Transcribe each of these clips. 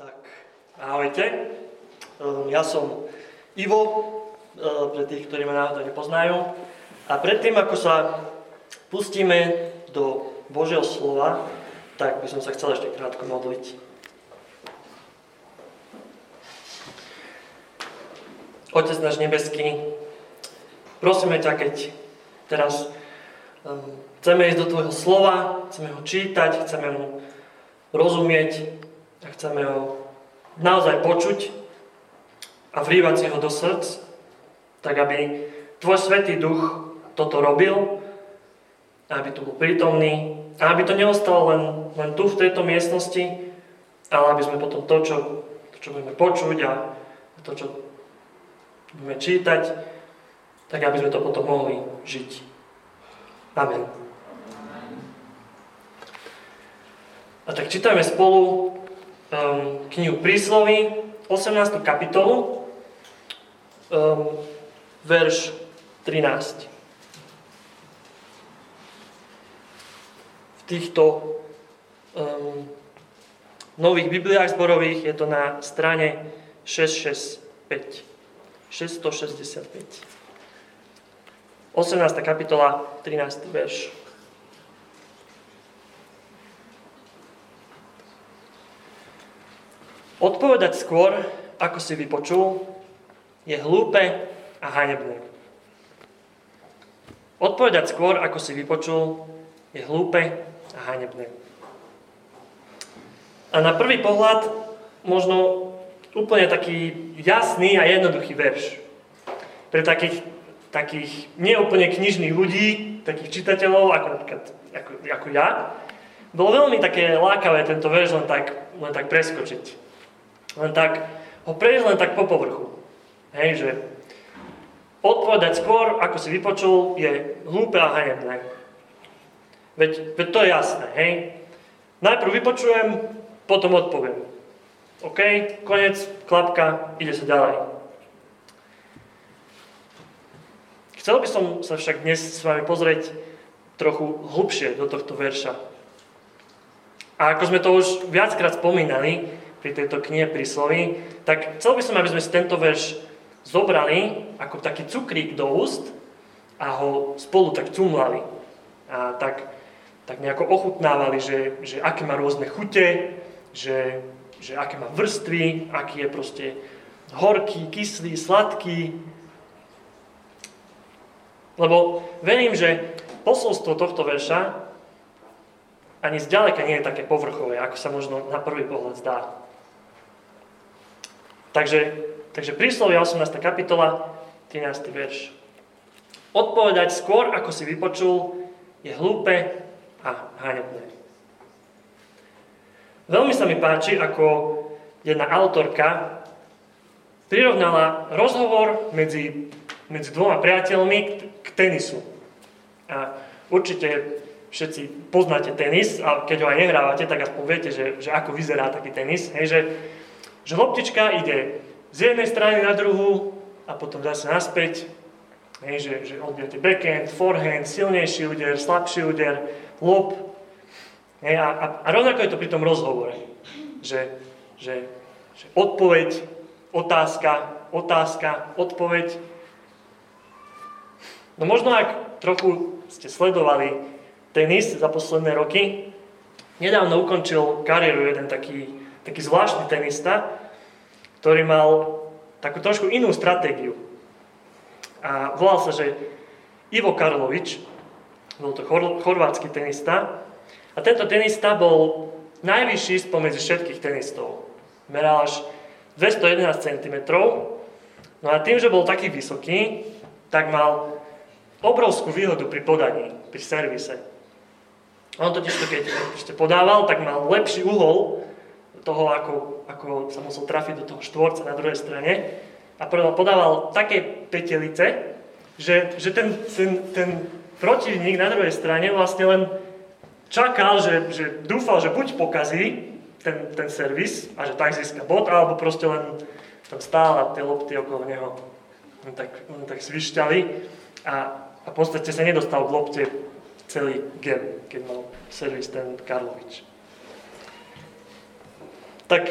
Tak, ahojte. Ehm, Ja som Ivo, ehm, pre tých, ktorí ma náhodou nepoznajú. A predtým, ako sa pustíme do Božieho slova, tak by som sa chcel ešte krátko modliť. Otec náš nebeský, prosíme ťa, keď teraz um, chceme ísť do Tvojho slova, chceme ho čítať, chceme mu rozumieť chceme ho naozaj počuť a vrývať si ho do srdc, tak aby Tvoj Svetý Duch toto robil, aby tu bol prítomný a aby to neostalo len, len tu v tejto miestnosti, ale aby sme potom to, čo, to, čo budeme počuť a to, čo budeme čítať, tak aby sme to potom mohli žiť. Amen. A tak čítame spolu um, knihu Príslovy, 18. kapitolu, um, verš 13. V týchto um, nových Bibliách zborových je to na strane 665. 665. 18. kapitola, 13. verš. Odpovedať skôr, ako si vypočul, je hlúpe a hanebné. Odpovedať skôr, ako si vypočul, je hlúpe a hanebné. A na prvý pohľad možno úplne taký jasný a jednoduchý verš. Pre takých, takých neúplne knižných ľudí, takých čitateľov, ako ako, ako ja, bolo veľmi také lákavé tento verš len tak, len tak preskočiť. Len tak ho prejsť len tak po povrchu. Hej, že odpovedať skôr, ako si vypočul, je hlúpe a hanebné. Veď, veď to je jasné, hej. Najprv vypočujem, potom odpoviem. OK, konec, klapka, ide sa ďalej. Chcel by som sa však dnes s vami pozrieť trochu hlbšie do tohto verša. A ako sme to už viackrát spomínali pri tejto knihe prísloví, tak chcel by som, aby sme si tento verš zobrali ako taký cukrík do úst a ho spolu tak cumlali. A tak, tak nejako ochutnávali, že, že aké má rôzne chute, že, že aké má vrstvy, aký je proste horký, kyslý, sladký. Lebo verím, že posolstvo tohto verša ani zďaleka nie je také povrchové, ako sa možno na prvý pohľad zdá. Takže, takže príslovie 18. kapitola, 13. verš. Odpovedať skôr, ako si vypočul, je hlúpe a hanebné. Veľmi sa mi páči, ako jedna autorka prirovnala rozhovor medzi, medzi dvoma priateľmi k, k tenisu. A určite všetci poznáte tenis, a keď ho aj nehrávate, tak aspoň viete, že, že ako vyzerá taký tenis. Hej, že, že loptička ide z jednej strany na druhú a potom zase naspäť. Hej, že, že odbijete backhand, forehand, silnejší úder, slabší úder, lob. Hej, a, a, a rovnako je to pri tom rozhovore. Že, že, že odpoveď, otázka, otázka, odpoveď. No možno ak trochu ste sledovali tenis za posledné roky. Nedávno ukončil kariéru jeden taký, taký zvláštny tenista, ktorý mal takú trošku inú stratégiu. A volal sa, že Ivo Karlovič, bol to chor- chorvátsky tenista. A tento tenista bol najvyšší spomedzi všetkých tenistov. Meral až 211 cm. No a tým, že bol taký vysoký, tak mal obrovskú výhodu pri podaní, pri servise. On totiž to, keď ešte podával, tak mal lepší uhol toho, ako, ako sa musel trafiť do toho štvorca na druhej strane. A podával také petelice, že, že ten, ten, ten protivník na druhej strane vlastne len čakal, že, že dúfal, že buď pokazí ten, ten servis a že tak získa bod, alebo proste len tam stál a tie lopty okolo neho len tak, len tak svišťali a, a v podstate sa nedostal k lopte celý game, keď mal servis ten Karlovič. Tak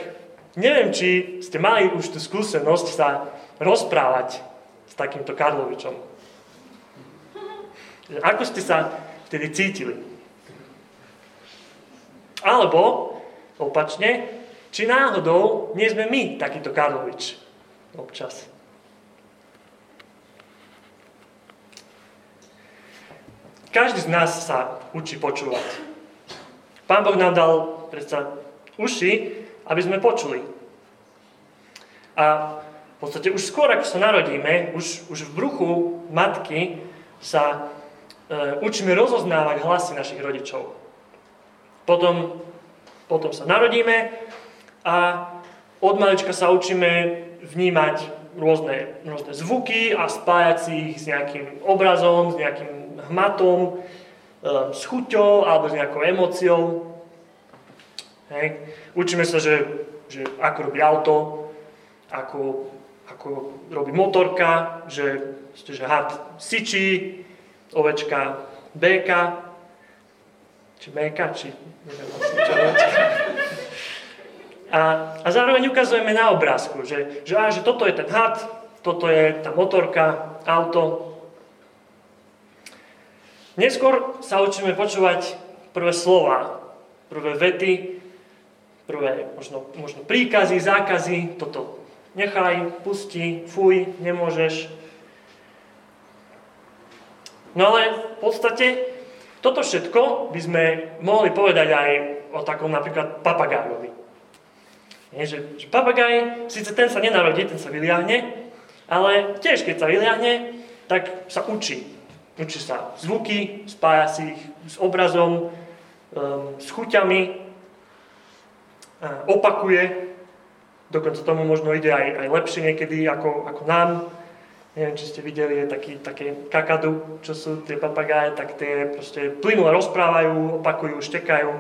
neviem, či ste mali už tú skúsenosť sa rozprávať s takýmto Karlovičom. Ako ste sa vtedy cítili? Alebo, opačne, či náhodou nie sme my takýto Karlovič občas. Každý z nás sa učí počúvať. Pán Boh nám dal predsa uši, aby sme počuli. A v podstate už skôr, ako sa narodíme, už, už v bruchu matky sa e, učíme rozoznávať hlasy našich rodičov. Potom, potom sa narodíme a od malička sa učíme vnímať rôzne, rôzne zvuky a spájať si ich s nejakým obrazom, s nejakým hmatom, e, s chuťou alebo s nejakou emóciou. Hej. Učíme sa, že, že ako robí auto, ako, ako robí motorka, že, že had sičí, ovečka béka, či béka, či neviem vlastne čo a, a zároveň ukazujeme na obrázku, že, že, á, že toto je ten had, toto je tá motorka, auto, Neskôr sa učíme počúvať prvé slova, prvé vety, prvé možno, možno príkazy, zákazy, toto nechaj, pusti, fuj, nemôžeš. No ale v podstate toto všetko by sme mohli povedať aj o takom napríklad papagájovi. Nie, že, že papagaj, síce ten sa nenarodí, ten sa vyliahne, ale tiež keď sa vyliahne, tak sa učí. Učí sa zvuky, spája si ich s obrazom, um, s chuťami, opakuje, dokonca tomu možno ide aj, aj lepšie niekedy ako, ako nám. Neviem, či ste videli, je taký, také kakadu, čo sú tie papagáje, tak tie proste plynule rozprávajú, opakujú, štekajú.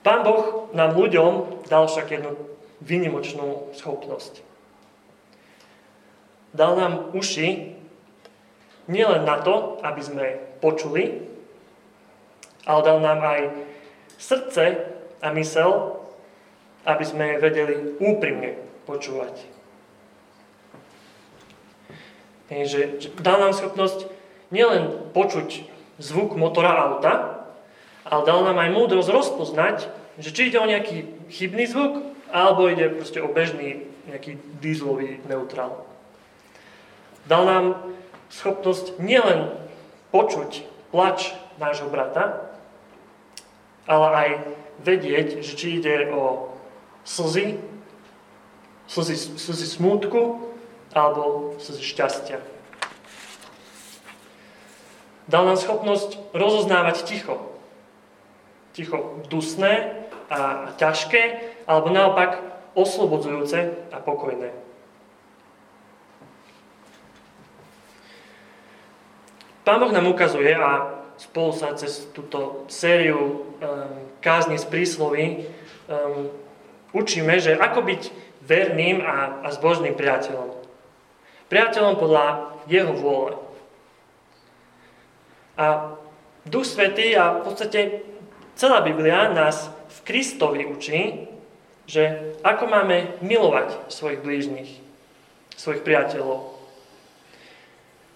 Pán Boh nám ľuďom dal však jednu výnimočnú schopnosť. Dal nám uši nielen na to, aby sme počuli, ale dal nám aj srdce a mysel, aby sme vedeli úprimne počúvať. že, že dal nám schopnosť nielen počuť zvuk motora auta, ale dal nám aj múdrosť rozpoznať, že či ide o nejaký chybný zvuk, alebo ide proste o bežný nejaký dízlový neutrál. Dal nám schopnosť nielen počuť plač nášho brata, ale aj vedieť, že či ide o slzy, slzy, slzy smútku alebo slzy šťastia. Dal nám schopnosť rozoznávať ticho. Ticho dusné a ťažké, alebo naopak oslobodzujúce a pokojné. Pán Boh nám ukazuje a spolu sa cez túto sériu um, kázni z prísloví um, učíme, že ako byť verným a, a zbožným priateľom. Priateľom podľa jeho vôle. A Duch Svetý a v podstate celá Biblia nás v Kristovi učí, že ako máme milovať svojich blížnych, svojich priateľov.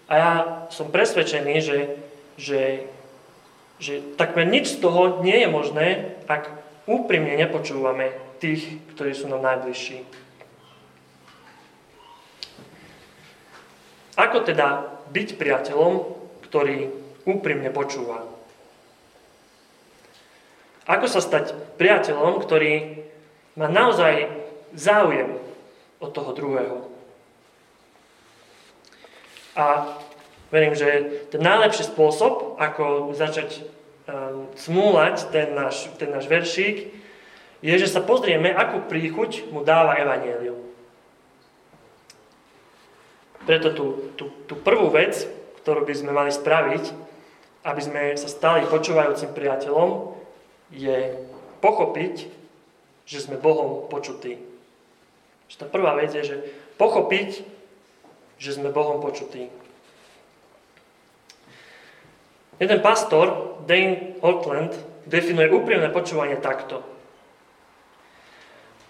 A ja som presvedčený, že, že, že takmer nič z toho nie je možné, ak úprimne nepočúvame tých, ktorí sú nám najbližší. Ako teda byť priateľom, ktorý úprimne počúva? Ako sa stať priateľom, ktorý má naozaj záujem od toho druhého? A verím, že ten najlepší spôsob, ako začať um, smúľať ten náš, ten náš veršík, je, že sa pozrieme, akú príchuť mu dáva Evangelium. Preto tú, tú, tú prvú vec, ktorú by sme mali spraviť, aby sme sa stali počúvajúcim priateľom, je pochopiť, že sme Bohom počutí. Že tá prvá vec je, že pochopiť, že sme Bohom počutí. Jeden pastor, Dane Hortland, definuje úprimné počúvanie takto.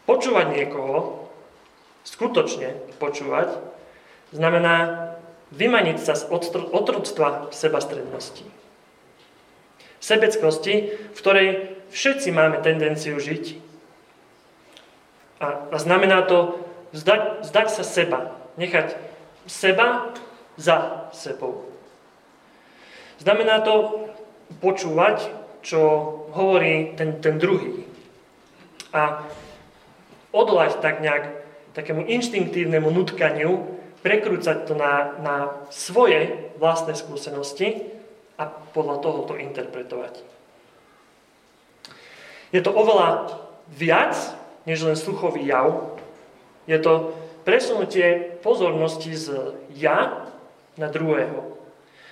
Počúvať niekoho, skutočne počúvať, znamená vymaniť sa z otroctva sebastrednosti. Sebeckosti, v ktorej všetci máme tendenciu žiť. A, a znamená to vzdať, vzdať sa seba, nechať seba za sebou. Znamená to počúvať, čo hovorí ten, ten druhý. A odolať tak nejak takému inštinktívnemu nutkaniu, prekrúcať to na, na svoje vlastné skúsenosti a podľa toho to interpretovať. Je to oveľa viac, než len sluchový jav. Je to presunutie pozornosti z ja na druhého.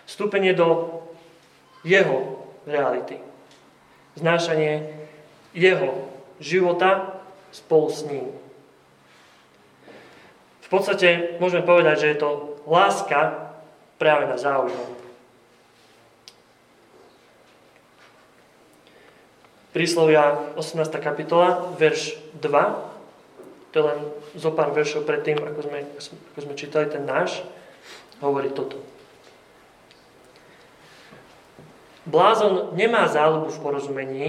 Vstúpenie do jeho reality. Znášanie jeho života spolu s ním. V podstate môžeme povedať, že je to láska práve na záujmom. Príslovia 18. kapitola, verš 2, to je len zo pár veršov predtým, ako sme, ako sme čítali ten náš, hovorí toto. Blázon nemá záľubu v porozumení,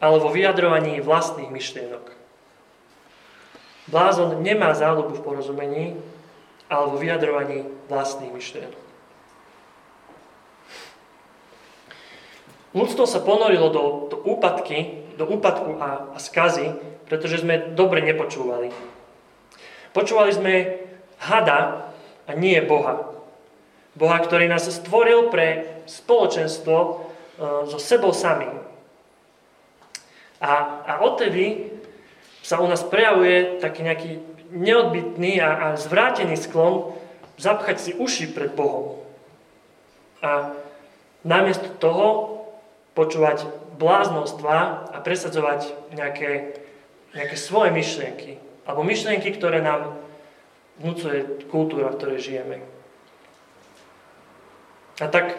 ale vo vyjadrovaní vlastných myšlienok. Blázon nemá záľubu v porozumení, ale vo vyjadrovaní vlastných myšlienok. Ľudstvo sa ponorilo do, do úpadky, do úpadku a, a skazy, pretože sme dobre nepočúvali. Počúvali sme hada a nie Boha. Boha, ktorý nás stvoril pre spoločenstvo e, so sebou samým. A, a odtedy sa u nás prejavuje taký nejaký neodbitný a, a zvrátený sklon zapchať si uši pred Bohom. A namiesto toho počúvať bláznostva a presadzovať nejaké, nejaké svoje myšlienky. Alebo myšlienky, ktoré nám vnúcuje kultúra, v ktorej žijeme. A tak,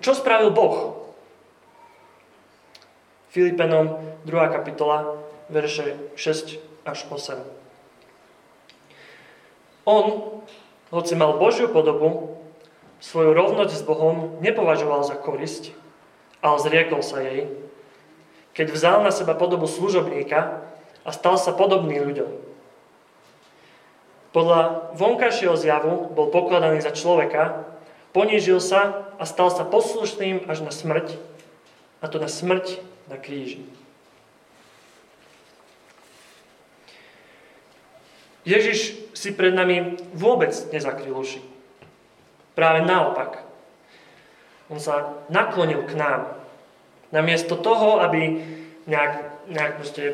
čo spravil Boh? Filipenom 2. kapitola, verše 6 až 8. On, hoci mal Božiu podobu, svoju rovnosť s Bohom nepovažoval za korisť, ale zriekol sa jej, keď vzal na seba podobu služobníka a stal sa podobný ľuďom. Podľa vonkajšieho zjavu bol pokladaný za človeka, ponížil sa a stal sa poslušným až na smrť, a to na smrť na kríži. Ježiš si pred nami vôbec nezakryl uši. Práve naopak. On sa naklonil k nám. Namiesto toho, aby nejak, nejak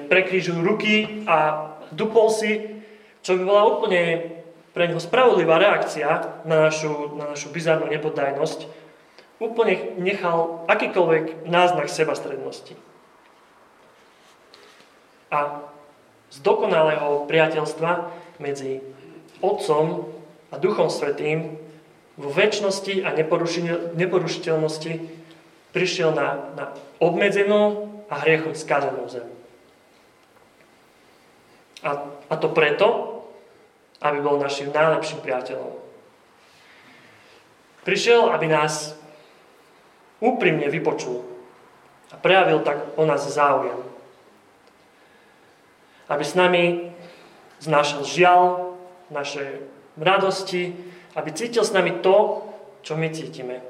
prekrížil ruky a dupol si, čo by bola úplne pre neho spravodlivá reakcia na našu, na našu bizarnú nepoddajnosť, úplne nechal akýkoľvek náznak sebastrednosti. A z dokonalého priateľstva medzi Otcom a Duchom Svetým vo väčšnosti a neporušiteľnosti prišiel na, na obmedzenú a hriechom skazenú zem. A, a to preto, aby bol našim najlepším priateľom. Prišiel, aby nás úprimne vypočul a prejavil tak o nás záujem. Aby s nami znášal žiaľ, naše radosti, aby cítil s nami to, čo my cítime.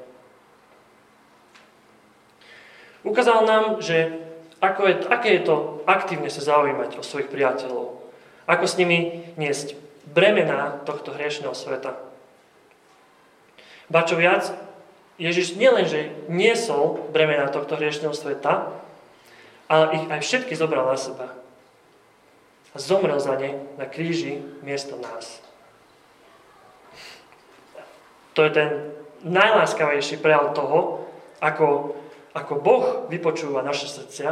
Ukázal nám, že ako je, aké je to aktívne sa zaujímať o svojich priateľov. Ako s nimi niesť bremená tohto hriešného sveta. Ba čo viac, Ježiš nielenže niesol bremená tohto hriešného sveta, ale ich aj všetky zobral na seba. A zomrel za ne na kríži miesto nás. To je ten najláskavejší prejav toho, ako, ako Boh vypočúva naše srdcia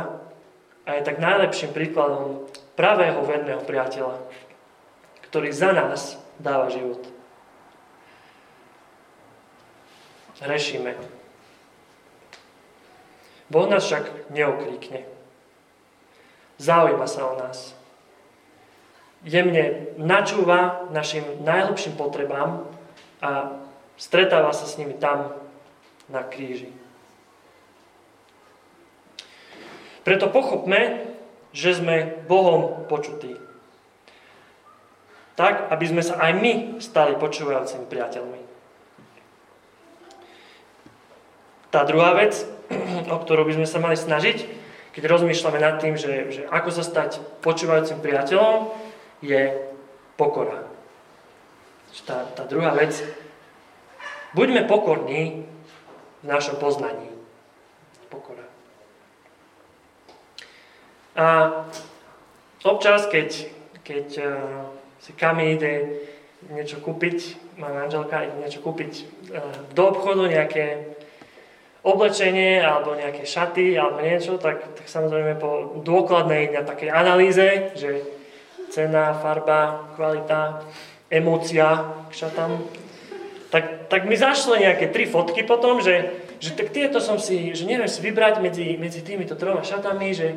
a je tak najlepším príkladom pravého verného priateľa, ktorý za nás dáva život. Hrešíme. Boh nás však neokríkne. Zaujíma sa o nás. Jemne načúva našim najlepším potrebám a stretáva sa s nimi tam na kríži. Preto pochopme, že sme Bohom počutí. Tak, aby sme sa aj my stali počúvajúcimi priateľmi. Tá druhá vec, o ktorú by sme sa mali snažiť, keď rozmýšľame nad tým, že, že ako sa stať počúvajúcim priateľom, je pokora. Tá, tá druhá vec, buďme pokorní v našom poznaní. Pokora. A občas, keď, keď uh, si Kami ide niečo kúpiť, má manželka ide niečo kúpiť uh, do obchodu, nejaké oblečenie alebo nejaké šaty alebo niečo, tak, tak samozrejme po dôkladnej takej analýze, že cena, farba, kvalita, emócia k šatám, tak, tak mi zašlo nejaké tri fotky potom, že, že tak tieto som si, že neviem si vybrať medzi, medzi týmito troma šatami, že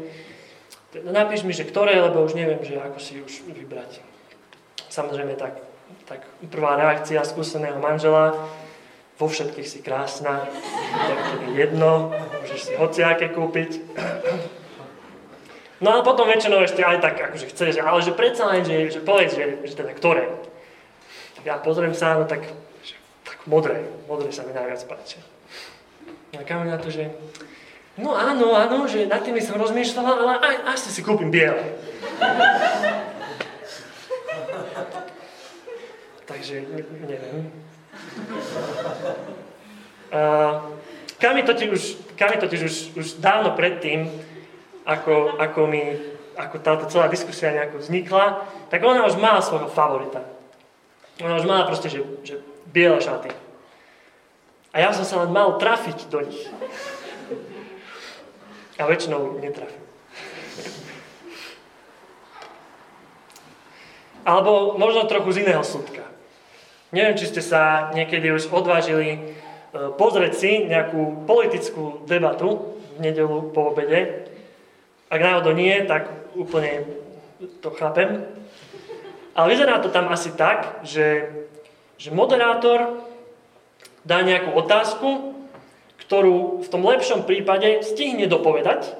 napíš mi, že ktoré, lebo už neviem, že ako si už vybrať. Samozrejme tak, tak prvá reakcia skúseného manžela, vo všetkých si krásna, tak to je jedno, môžeš si hociaké kúpiť. No a potom väčšinou ešte aj tak, akože chceš, ale že predsa len, že, že povedz, že, že teda ktoré. Tak ja pozriem sa, no tak, že, tak modré, modré sa mi najviac páčia. A kam na to, že no áno, áno, že nad tými som rozmýšľala, ale aj, asi si kúpim biele. Takže neviem. Uh, Kami totiž, už, Kami totiž už, už dávno predtým, ako, ako, mi, ako táto celá diskusia nejako vznikla, tak ona už mala svojho favorita. Ona už mala proste, že, že biele šaty. A ja som sa len mal trafiť do nich. A väčšinou netrafím. Alebo možno trochu z iného súdka. Neviem, či ste sa niekedy už odvážili e, pozrieť si nejakú politickú debatu v nedelu po obede. Ak náhodou nie, tak úplne to chápem. Ale vyzerá to tam asi tak, že, že moderátor dá nejakú otázku, ktorú v tom lepšom prípade stihne dopovedať.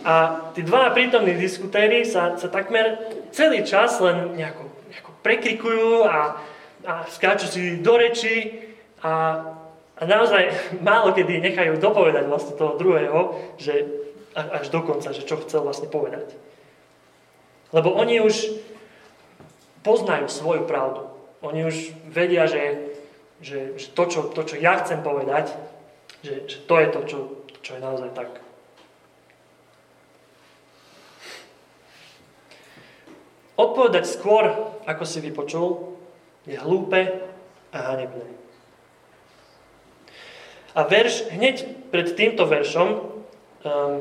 A tí dva prítomní diskutéry sa, sa takmer celý čas len nejako prekrikujú a, a skáču si do reči a, a naozaj málo kedy nechajú dopovedať vlastne toho druhého, že až do konca, že čo chcel vlastne povedať. Lebo oni už poznajú svoju pravdu. Oni už vedia, že, že, že to, čo, to, čo ja chcem povedať, že, že to je to, čo, čo je naozaj tak. Odpovedať skôr, ako si vypočul, je hlúpe a hanebné. A verš hneď pred týmto veršom, um,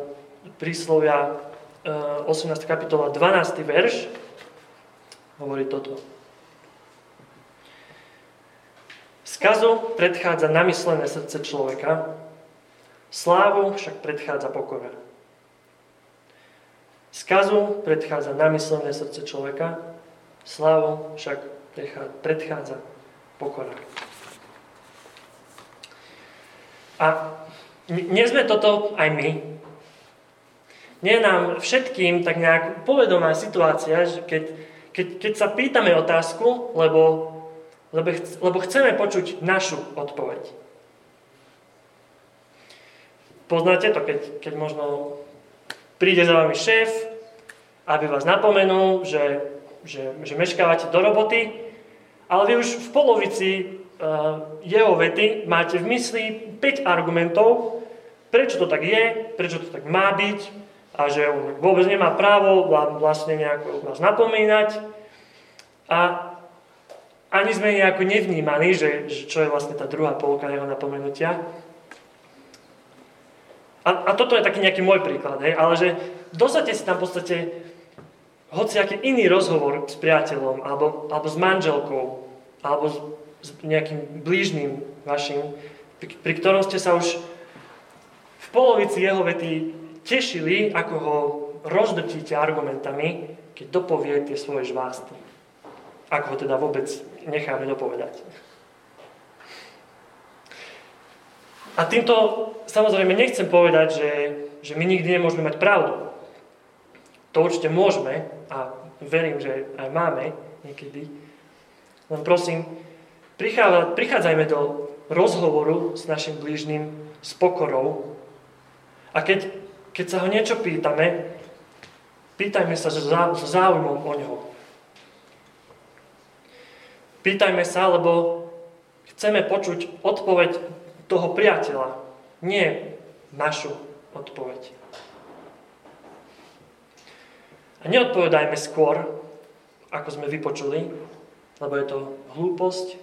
príslovia um, 18. kapitola, 12. verš, hovorí toto. Skazu predchádza namyslené srdce človeka, slávu však predchádza pokora. Skazu predchádza namyslené srdce človeka, slávu však predchádza pokora. A nie sme toto aj my. Nie nám všetkým tak nejak povedomá situácia, že keď, keď, keď sa pýtame otázku, lebo, lebo, lebo chceme počuť našu odpoveď. Poznáte to, keď, keď možno príde za vami šéf, aby vás napomenul, že, že, že meškávate do roboty, ale vy už v polovici uh, jeho vety máte v mysli 5 argumentov, prečo to tak je, prečo to tak má byť a že on vôbec nemá právo vlastne nejako vás napomínať. A ani sme nejako nevnímali, že, že čo je vlastne tá druhá polka jeho napomenutia. A, a toto je taký nejaký môj príklad, hej, ale že dosadte si tam v podstate hociaký iný rozhovor s priateľom, alebo, alebo s manželkou, alebo s, s nejakým blížnym vašim, pri, pri ktorom ste sa už v polovici jeho vety tešili, ako ho rozdrtíte argumentami, keď dopovie tie svoje žvásty. Ako ho teda vôbec necháme dopovedať. A týmto samozrejme nechcem povedať, že, že my nikdy nemôžeme mať pravdu. To určite môžeme a verím, že aj máme niekedy. Len prosím, prichádzajme do rozhovoru s našim blížnym s pokorou a keď, keď sa ho niečo pýtame, pýtajme sa so záujmom o ňoho. Pýtajme sa, lebo chceme počuť odpoveď toho priateľa, nie našu odpoveď. A neodpovedajme skôr, ako sme vypočuli, lebo je to hlúposť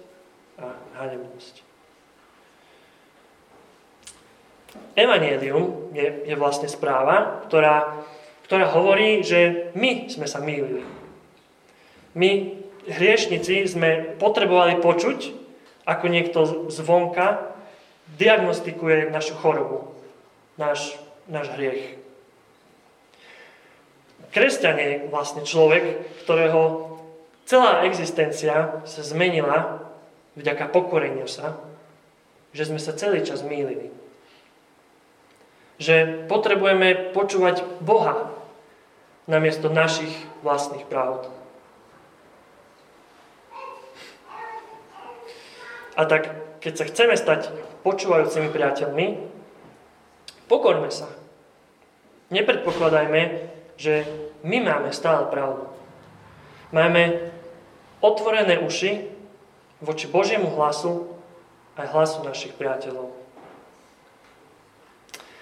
a hanebnosť. Evangelium je, je vlastne správa, ktorá, ktorá hovorí, že my sme sa mýlili. My hriešnici sme potrebovali počuť, ako niekto zvonka diagnostikuje našu chorobu, náš, náš hriech. Kresťan je vlastne človek, ktorého celá existencia sa zmenila vďaka pokoreniu sa, že sme sa celý čas mýlili. Že potrebujeme počúvať Boha namiesto našich vlastných pravd. A tak, keď sa chceme stať počúvajúcimi priateľmi, pokorme sa. Nepredpokladajme, že my máme stále pravdu. Máme otvorené uši voči Božiemu hlasu aj hlasu našich priateľov.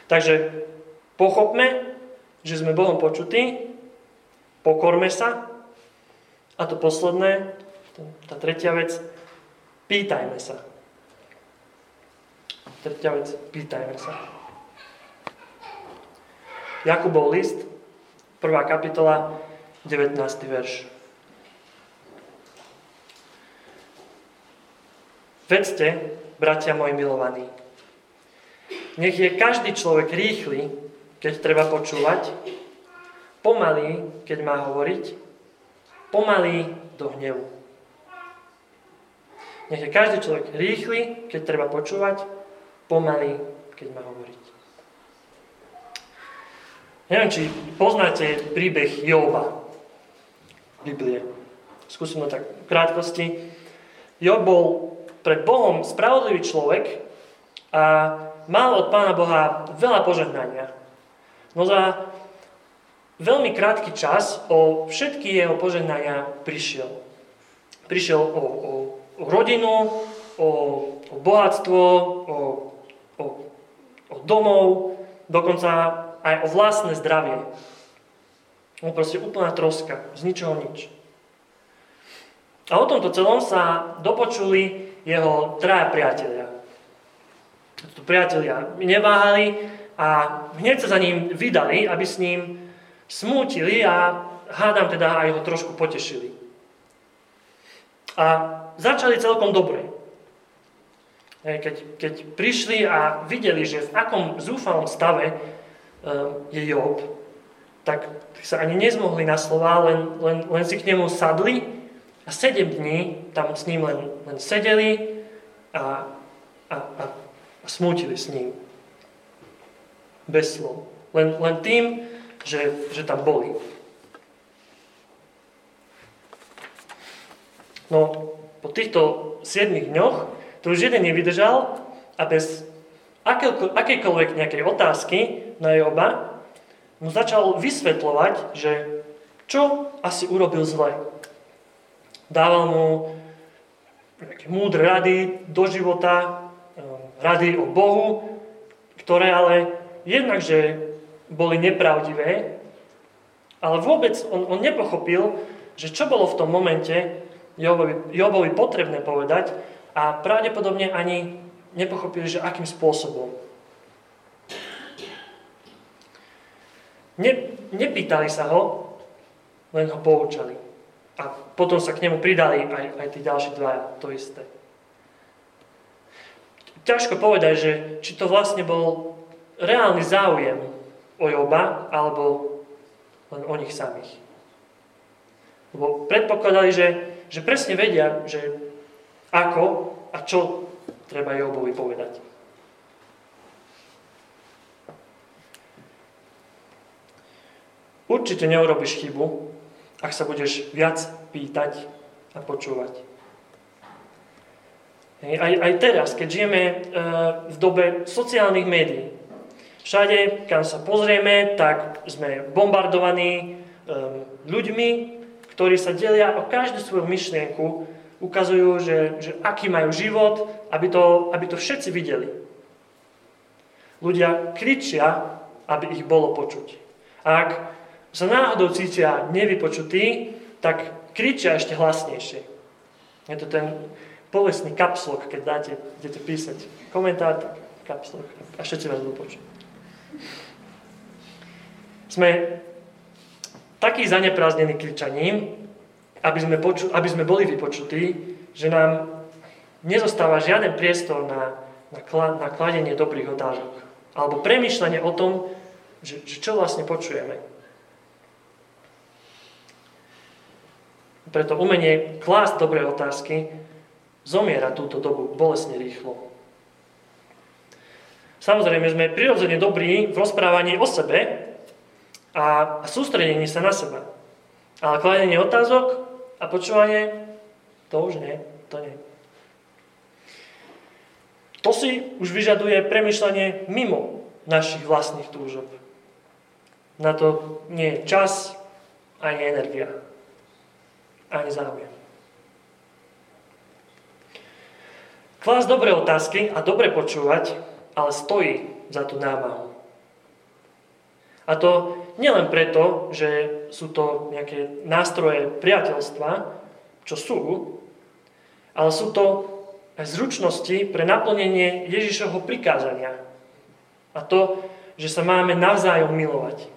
Takže pochopme, že sme Bohom počutí, pokorme sa a to posledné, tá tretia vec, Pýtajme sa. Tretia vec, pýtajme sa. Jakubov list, 1. kapitola, 19. verš. Vedzte, bratia moji milovaní, nech je každý človek rýchly, keď treba počúvať, pomalý, keď má hovoriť, pomalý do hnevu. Nech je každý človek rýchly, keď treba počúvať, pomalý, keď má hovoriť. Neviem, či poznáte príbeh Joba. Biblie. Skúsim to tak v krátkosti. Job bol pred Bohom spravodlivý človek a mal od Pána Boha veľa požehnania. No za veľmi krátky čas o všetky jeho požehnania prišiel. Prišiel o, o o rodinu, o, o bohatstvo, o, o, o domov, dokonca aj o vlastné zdravie. On proste úplná troska, z ničoho nič. A o tomto celom sa dopočuli jeho traja priatelia. Títo priatelia neváhali a hneď sa za ním vydali, aby s ním smútili a hádam teda aj ho trošku potešili. A začali celkom dobre. Keď, keď prišli a videli, že v akom zúfalom stave je Job, tak sa ani nezmohli na slova, len, len, len si k nemu sadli a sedem dní tam s ním len, len sedeli a, a, a, a smútili s ním. Bez slov. Len, len tým, že, že tam boli. No, po týchto 7 dňoch to už jeden nevydržal a bez akejkoľvek nejakej otázky na Joba mu začal vysvetľovať, že čo asi urobil zle. Dával mu nejaké múdre rady do života, eh, rady o Bohu, ktoré ale jednakže boli nepravdivé, ale vôbec on, on nepochopil, že čo bolo v tom momente Jobovi, Jobovi potrebné povedať a pravdepodobne ani nepochopili, že akým spôsobom. Ne, nepýtali sa ho, len ho poučali. A potom sa k nemu pridali aj, aj tí ďalší dvaja, to isté. Ťažko povedať, že či to vlastne bol reálny záujem o Joba, alebo len o nich samých. Lebo predpokladali, že, že presne vedia, že ako a čo treba Jobovi povedať. Určite neurobiš chybu, ak sa budeš viac pýtať a počúvať. Aj, aj teraz, keď žijeme e, v dobe sociálnych médií, všade, kam sa pozrieme, tak sme bombardovaní e, ľuďmi, ktorí sa delia o každú svoju myšlienku, ukazujú, že, že aký majú život, aby to, aby to všetci videli. Ľudia kričia, aby ich bolo počuť. A ak sa náhodou cítia nevypočutí, tak kričia ešte hlasnejšie. Je to ten povestný kapslok, keď dáte, idete písať komentár, tak kapslok a všetci vás budú počuť. Sme taký zaneprázdnený kričaním, aby sme, poču, aby sme boli vypočutí, že nám nezostáva žiaden priestor na, na, kla, na kladenie dobrých otázok. Alebo premýšľanie o tom, že, že čo vlastne počujeme. Preto umenie klásť dobré otázky zomiera túto dobu bolesne rýchlo. Samozrejme, sme prirodzene dobrí v rozprávaní o sebe a sústredení sa na seba. Ale kladenie otázok a počúvanie, to už nie, to nie. To si už vyžaduje premyšľanie mimo našich vlastných túžob. Na to nie je čas, ani energia, ani záujem. Klás dobré otázky a dobre počúvať, ale stojí za tú námahu. A to nielen preto, že sú to nejaké nástroje priateľstva, čo sú, ale sú to aj zručnosti pre naplnenie Ježišovho prikázania. A to, že sa máme navzájom milovať.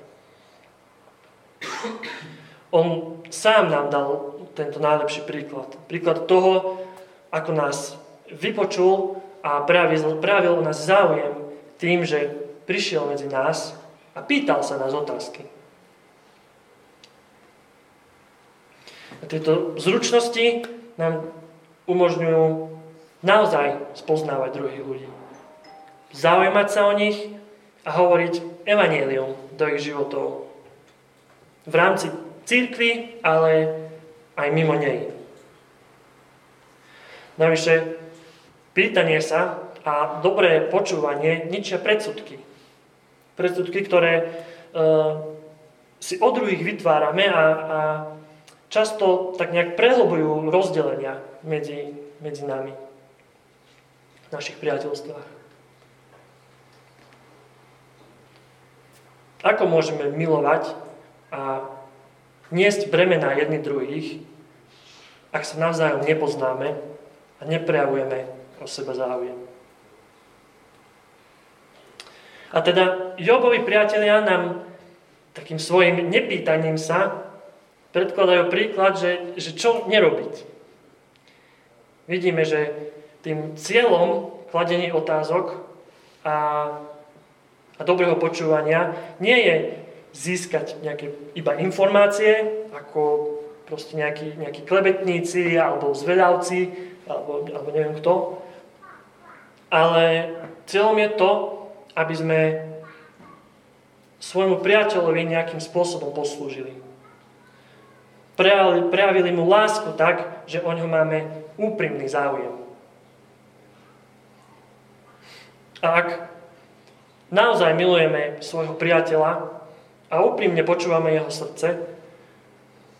On sám nám dal tento najlepší príklad. Príklad toho, ako nás vypočul a prejavil, prejavil nás záujem tým, že prišiel medzi nás a pýtal sa nás otázky. A tieto zručnosti nám umožňujú naozaj spoznávať druhých ľudí. Zaujímať sa o nich a hovoriť evanielium do ich životov. V rámci církvy, ale aj mimo nej. Navyše, Pýtanie sa a dobré počúvanie ničia predsudky. Predsudky, ktoré e, si od druhých vytvárame a, a často tak nejak prehlbujú rozdelenia medzi, medzi nami v našich priateľstvách. Ako môžeme milovať a niesť bremena jedných druhých, ak sa navzájom nepoznáme a neprejavujeme o seba záujem. A teda Jobovi priatelia nám takým svojim nepýtaním sa predkladajú príklad, že, že čo nerobiť. Vidíme, že tým cieľom kladení otázok a, a dobrého počúvania nie je získať nejaké iba informácie, ako proste nejakí, nejakí klebetníci alebo zvedavci, alebo, alebo neviem kto, ale cieľom je to, aby sme svojmu priateľovi nejakým spôsobom poslúžili. Prejavili, prejavili mu lásku tak, že o ňo máme úprimný záujem. A ak naozaj milujeme svojho priateľa a úprimne počúvame jeho srdce,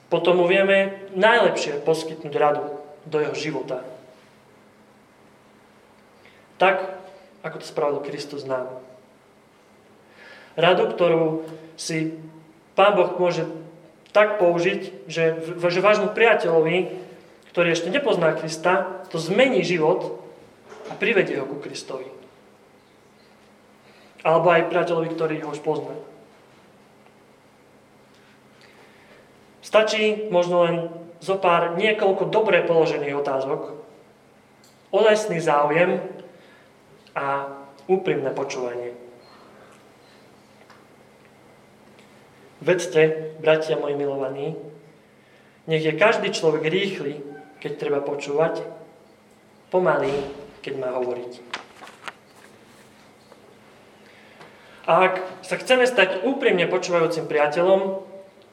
potom mu vieme najlepšie poskytnúť radu do jeho života. Tak, ako to spravil Kristus nám. Radu, ktorú si Pán Boh môže tak použiť, že, že vášmu priateľovi, ktorý ešte nepozná Krista, to zmení život a privedie ho ku Kristovi. Alebo aj priateľovi, ktorý ho už pozná. Stačí možno len zo pár niekoľko dobre položených otázok, ozajstný záujem a úprimné počúvanie. Vedzte, bratia moji milovaní, nech je každý človek rýchly, keď treba počúvať, pomalý, keď má hovoriť. A ak sa chceme stať úprimne počúvajúcim priateľom,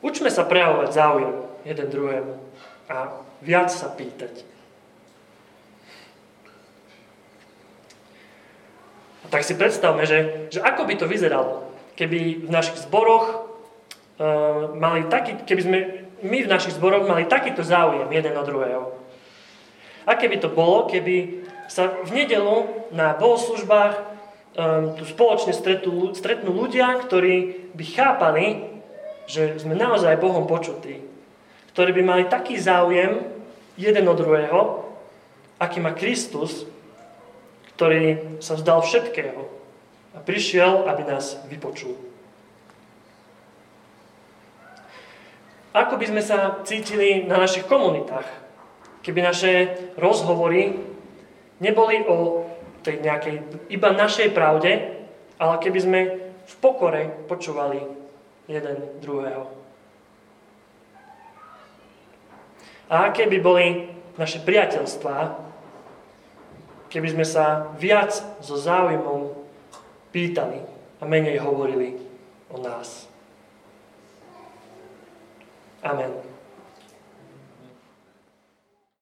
učme sa prejavovať záujem jeden druhému a viac sa pýtať. A tak si predstavme, že, že ako by to vyzeralo, keby v našich zboroch mali taký, keby sme my v našich zboroch mali takýto záujem jeden od druhého. Aké by to bolo, keby sa v nedelu na bohoslužbách um, tu spoločne stretnú, stretnú ľudia, ktorí by chápali, že sme naozaj Bohom počutí. Ktorí by mali taký záujem jeden od druhého, aký má Kristus, ktorý sa vzdal všetkého a prišiel, aby nás vypočul. Ako by sme sa cítili na našich komunitách, keby naše rozhovory neboli o tej nejakej iba našej pravde, ale keby sme v pokore počúvali jeden druhého. A aké by boli naše priateľstvá, keby sme sa viac so záujmom pýtali a menej hovorili o nás. Amen.